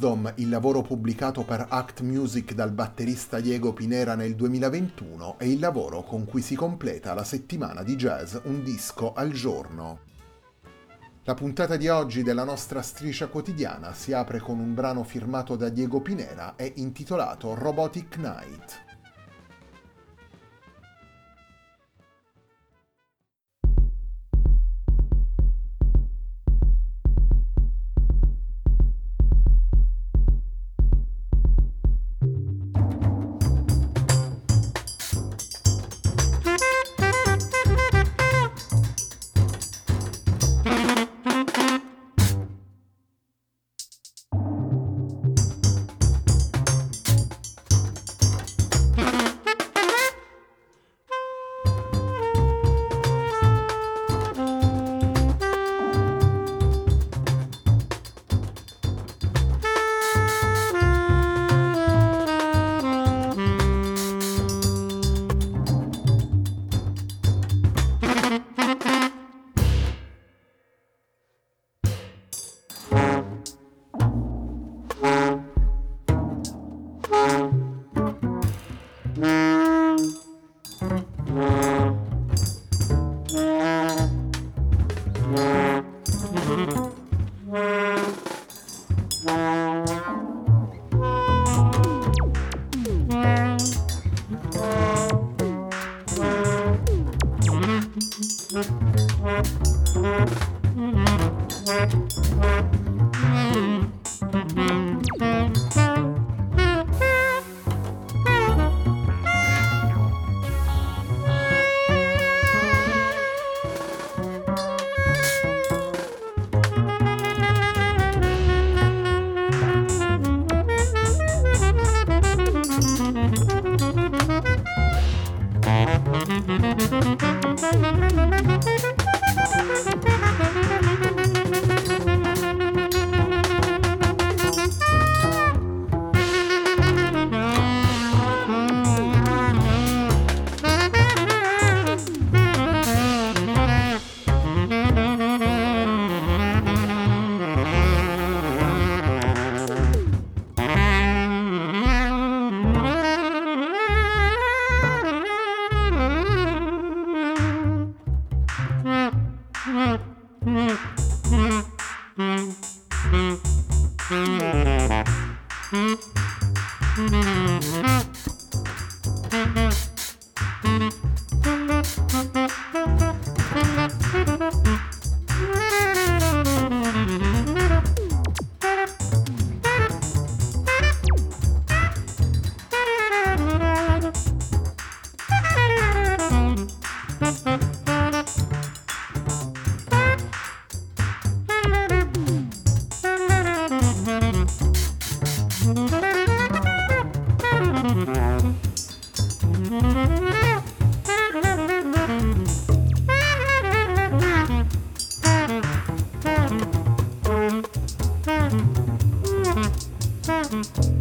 Wisdom, il lavoro pubblicato per Act Music dal batterista Diego Pinera nel 2021, è il lavoro con cui si completa la settimana di jazz Un disco al giorno. La puntata di oggi della nostra striscia quotidiana si apre con un brano firmato da Diego Pinera e intitolato Robotic Night. Mm-hmm.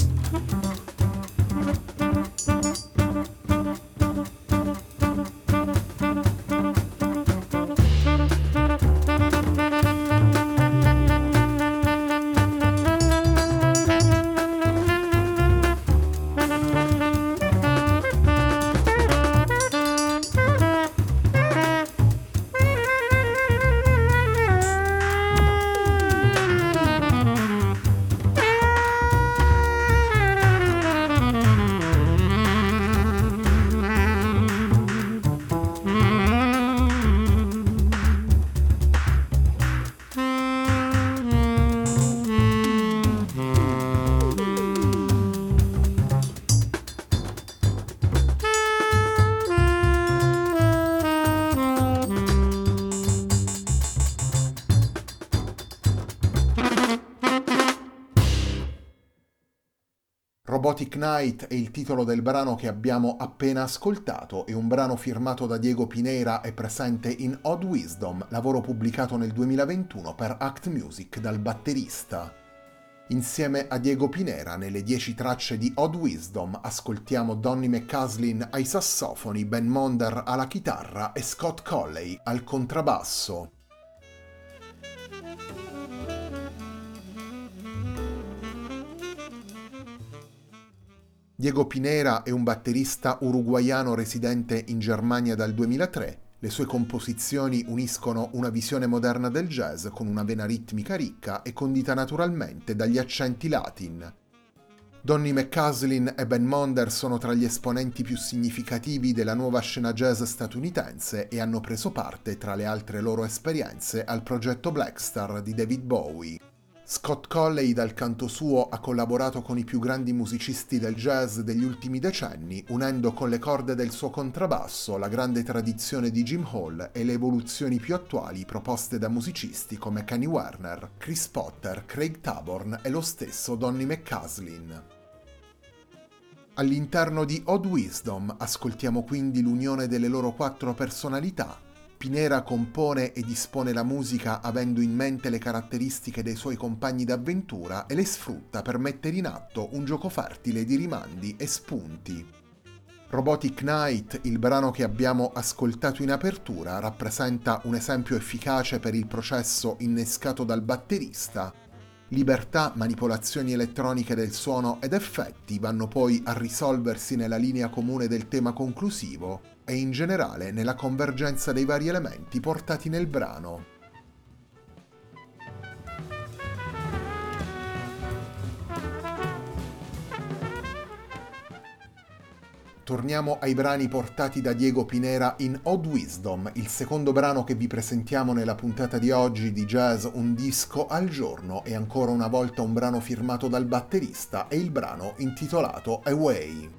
Robotic Night è il titolo del brano che abbiamo appena ascoltato, è un brano firmato da Diego Pinera e presente in Odd Wisdom, lavoro pubblicato nel 2021 per Act Music dal batterista. Insieme a Diego Pinera, nelle 10 tracce di Odd Wisdom, ascoltiamo Donny McCaslin ai sassofoni, Ben Monder alla chitarra e Scott Colley al contrabbasso. Diego Pinera è un batterista uruguaiano residente in Germania dal 2003. Le sue composizioni uniscono una visione moderna del jazz con una vena ritmica ricca e condita naturalmente dagli accenti latin. Donny McCaslin e Ben Monder sono tra gli esponenti più significativi della nuova scena jazz statunitense e hanno preso parte, tra le altre loro esperienze, al progetto Blackstar di David Bowie. Scott Colley dal canto suo ha collaborato con i più grandi musicisti del jazz degli ultimi decenni, unendo con le corde del suo contrabbasso la grande tradizione di Jim Hall e le evoluzioni più attuali proposte da musicisti come Kenny Werner, Chris Potter, Craig Taborn e lo stesso Donny McCaslin. All'interno di Odd Wisdom ascoltiamo quindi l'unione delle loro quattro personalità Pinera compone e dispone la musica avendo in mente le caratteristiche dei suoi compagni d'avventura e le sfrutta per mettere in atto un gioco fertile di rimandi e spunti. Robotic Night, il brano che abbiamo ascoltato in apertura, rappresenta un esempio efficace per il processo innescato dal batterista. Libertà, manipolazioni elettroniche del suono ed effetti vanno poi a risolversi nella linea comune del tema conclusivo, e in generale nella convergenza dei vari elementi portati nel brano. Torniamo ai brani portati da Diego Pinera in Odd Wisdom, il secondo brano che vi presentiamo nella puntata di oggi di Jazz Un disco al giorno e ancora una volta un brano firmato dal batterista e il brano intitolato Away.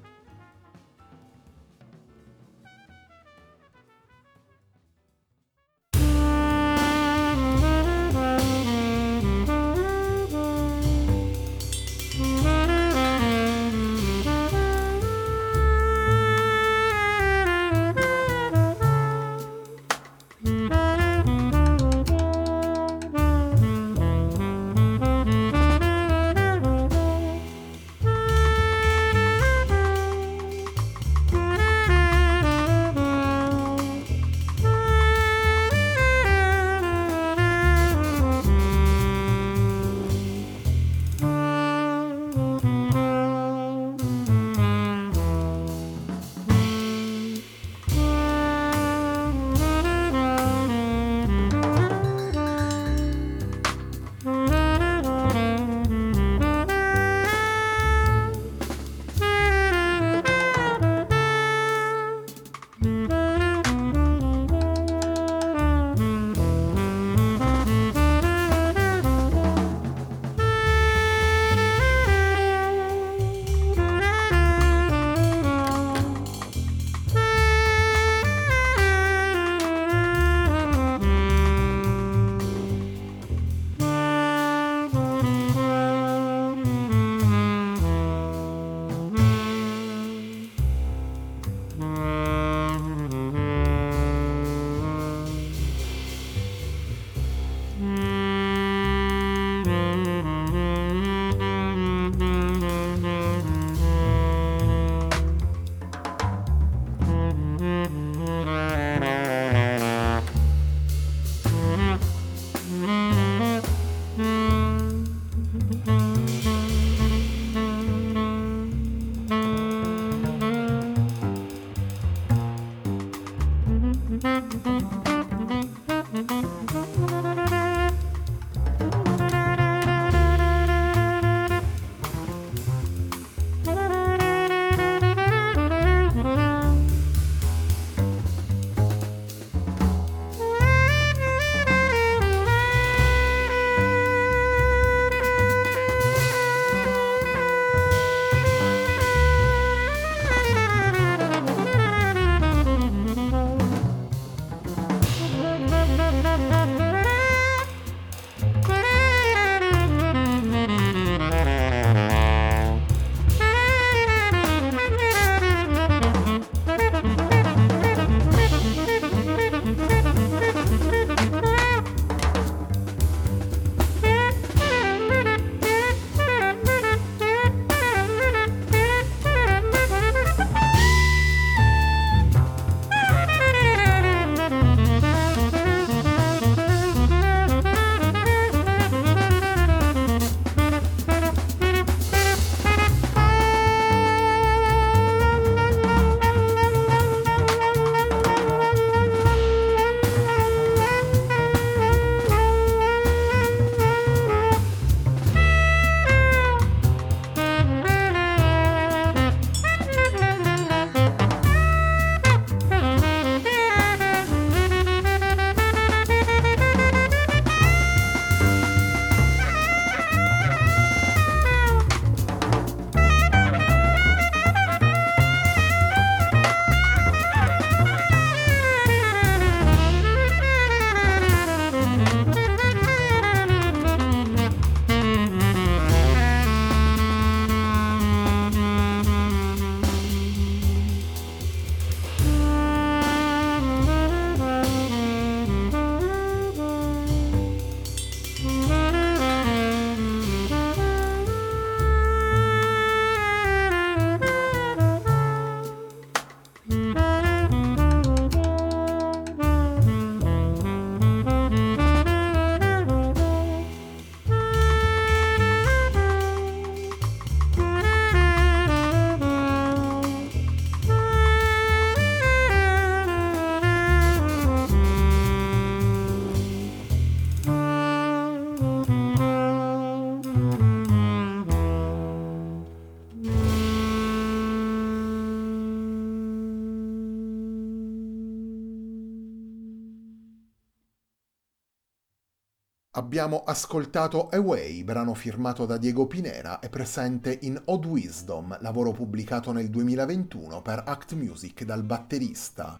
Abbiamo ascoltato Away, brano firmato da Diego Pinera e presente in Odd Wisdom, lavoro pubblicato nel 2021 per Act Music dal batterista.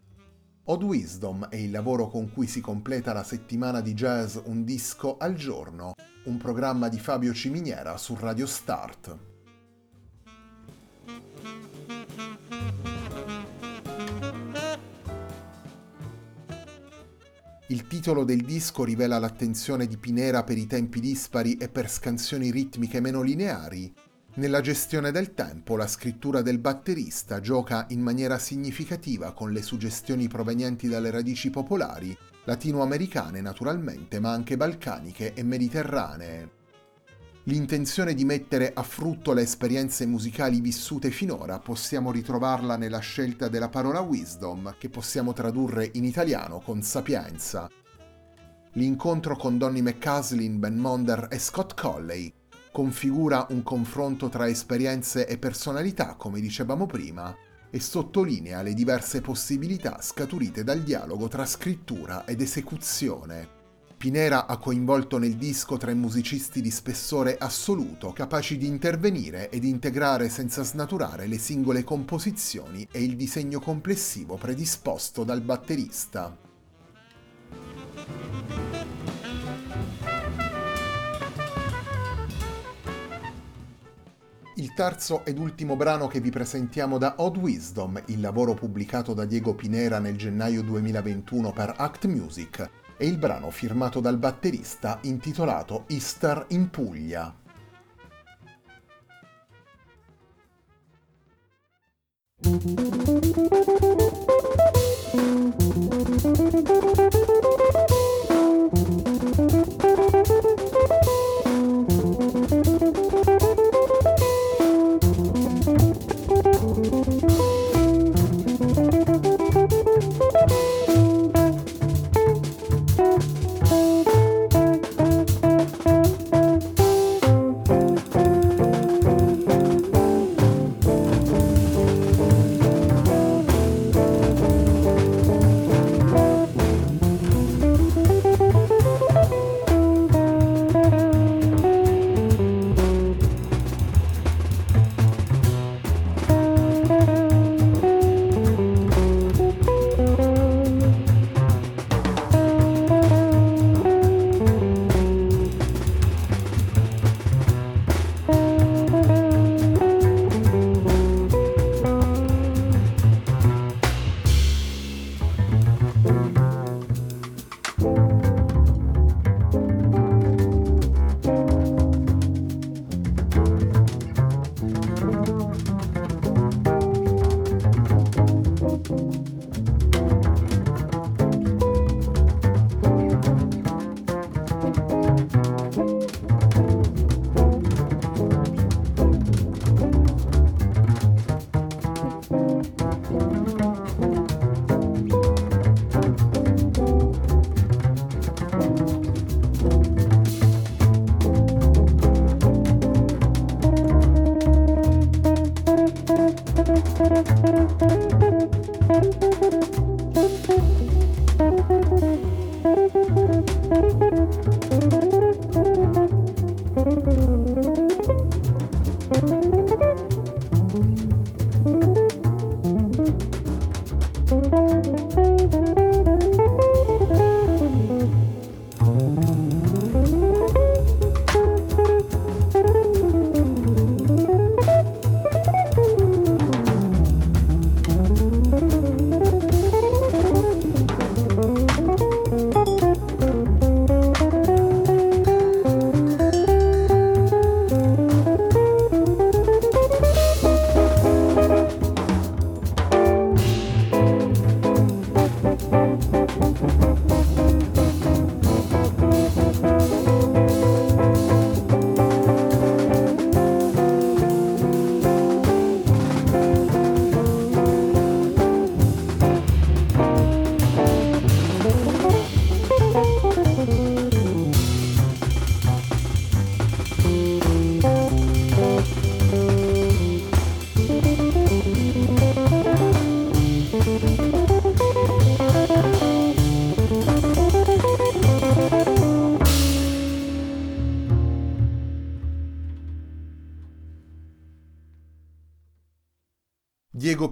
Odd Wisdom è il lavoro con cui si completa la settimana di jazz Un disco al giorno, un programma di Fabio Ciminiera su Radio Start. Il titolo del disco rivela l'attenzione di Pinera per i tempi dispari e per scansioni ritmiche meno lineari. Nella gestione del tempo, la scrittura del batterista gioca in maniera significativa con le suggestioni provenienti dalle radici popolari, latinoamericane naturalmente, ma anche balcaniche e mediterranee. L'intenzione di mettere a frutto le esperienze musicali vissute finora possiamo ritrovarla nella scelta della parola wisdom, che possiamo tradurre in italiano con sapienza. L'incontro con Donny McCaslin, Ben Monder e Scott Colley configura un confronto tra esperienze e personalità, come dicevamo prima, e sottolinea le diverse possibilità scaturite dal dialogo tra scrittura ed esecuzione. Pinera ha coinvolto nel disco tre musicisti di spessore assoluto, capaci di intervenire ed integrare senza snaturare le singole composizioni e il disegno complessivo predisposto dal batterista. Il terzo ed ultimo brano che vi presentiamo da Odd Wisdom, il lavoro pubblicato da Diego Pinera nel gennaio 2021 per Act Music, e il brano firmato dal batterista intitolato Istar in Puglia. Thank you.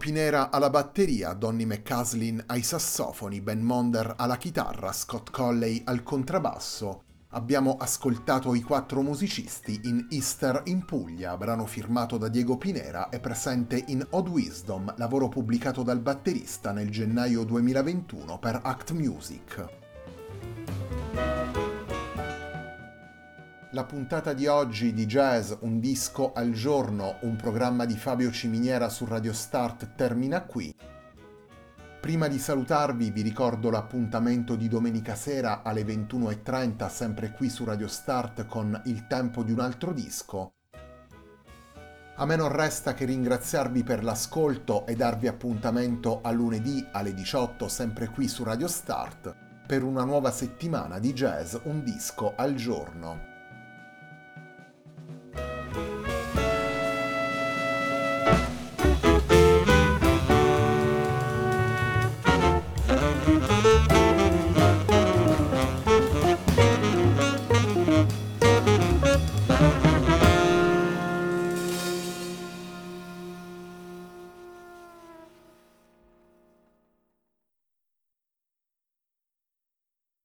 Pinera alla batteria, Donny McCaslin ai sassofoni, Ben Monder alla chitarra, Scott Colley al contrabbasso. Abbiamo ascoltato i quattro musicisti in Easter in Puglia, brano firmato da Diego Pinera e presente in Odd Wisdom, lavoro pubblicato dal batterista nel gennaio 2021 per Act Music. La puntata di oggi di Jazz Un disco al giorno, un programma di Fabio Ciminiera su Radio Start termina qui. Prima di salutarvi vi ricordo l'appuntamento di domenica sera alle 21.30 sempre qui su Radio Start con Il tempo di un altro disco. A me non resta che ringraziarvi per l'ascolto e darvi appuntamento a lunedì alle 18 sempre qui su Radio Start per una nuova settimana di jazz un disco al giorno.